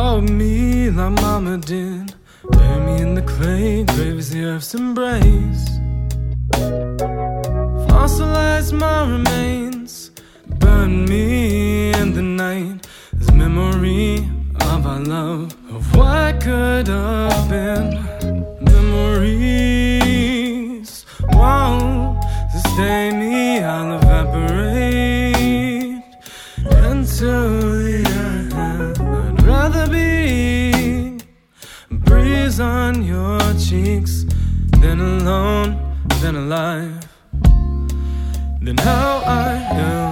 Carve me like mama did. Bury me in the clay, grave is the earth's embrace. Fossilize my remains. Burn me in the night as memory of our love, of what could have been. Memories won't sustain me, I'll than alone, than alive, than how I am.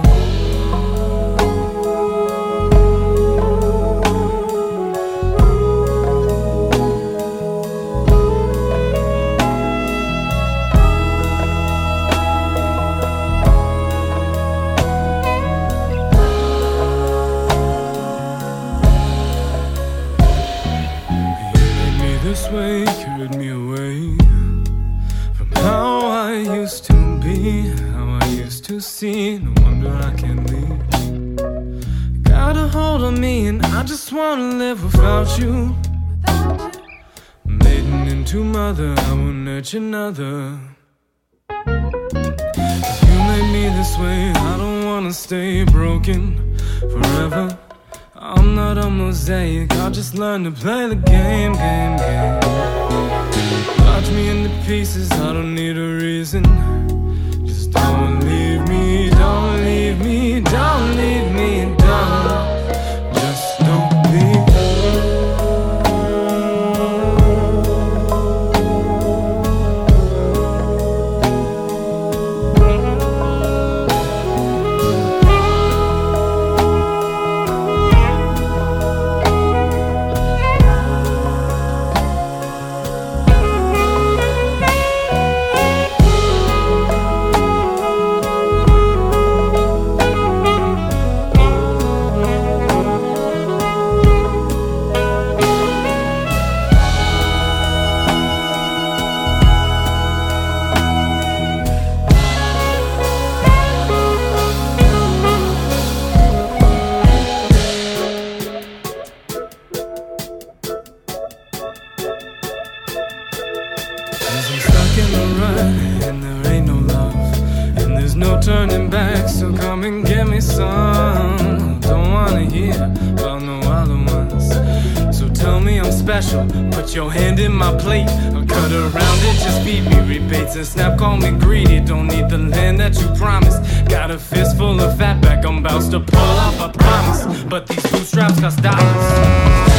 this way carried me away how I used to be, how I used to see. No wonder I can't leave. Got a hold on me, and I just wanna live without you. Maiden into mother, I will nurture another. You made me this way, I don't wanna stay broken forever. I'm not a mosaic, I just learned to play the game, game, game. Watch me into pieces, I don't need a reason. Just don't leave Cause I'm stuck in the rut and there ain't no love and there's no turning back. So come and get me some. Don't wanna hear no other ones. So tell me I'm special. Put your hand in my plate. I'll cut around it, just feed me rebates and snap. Call me greedy. Don't need the land that you promised. Got a fist full of fat back. I'm about to pull off. I promise. But these bootstraps cost dollars.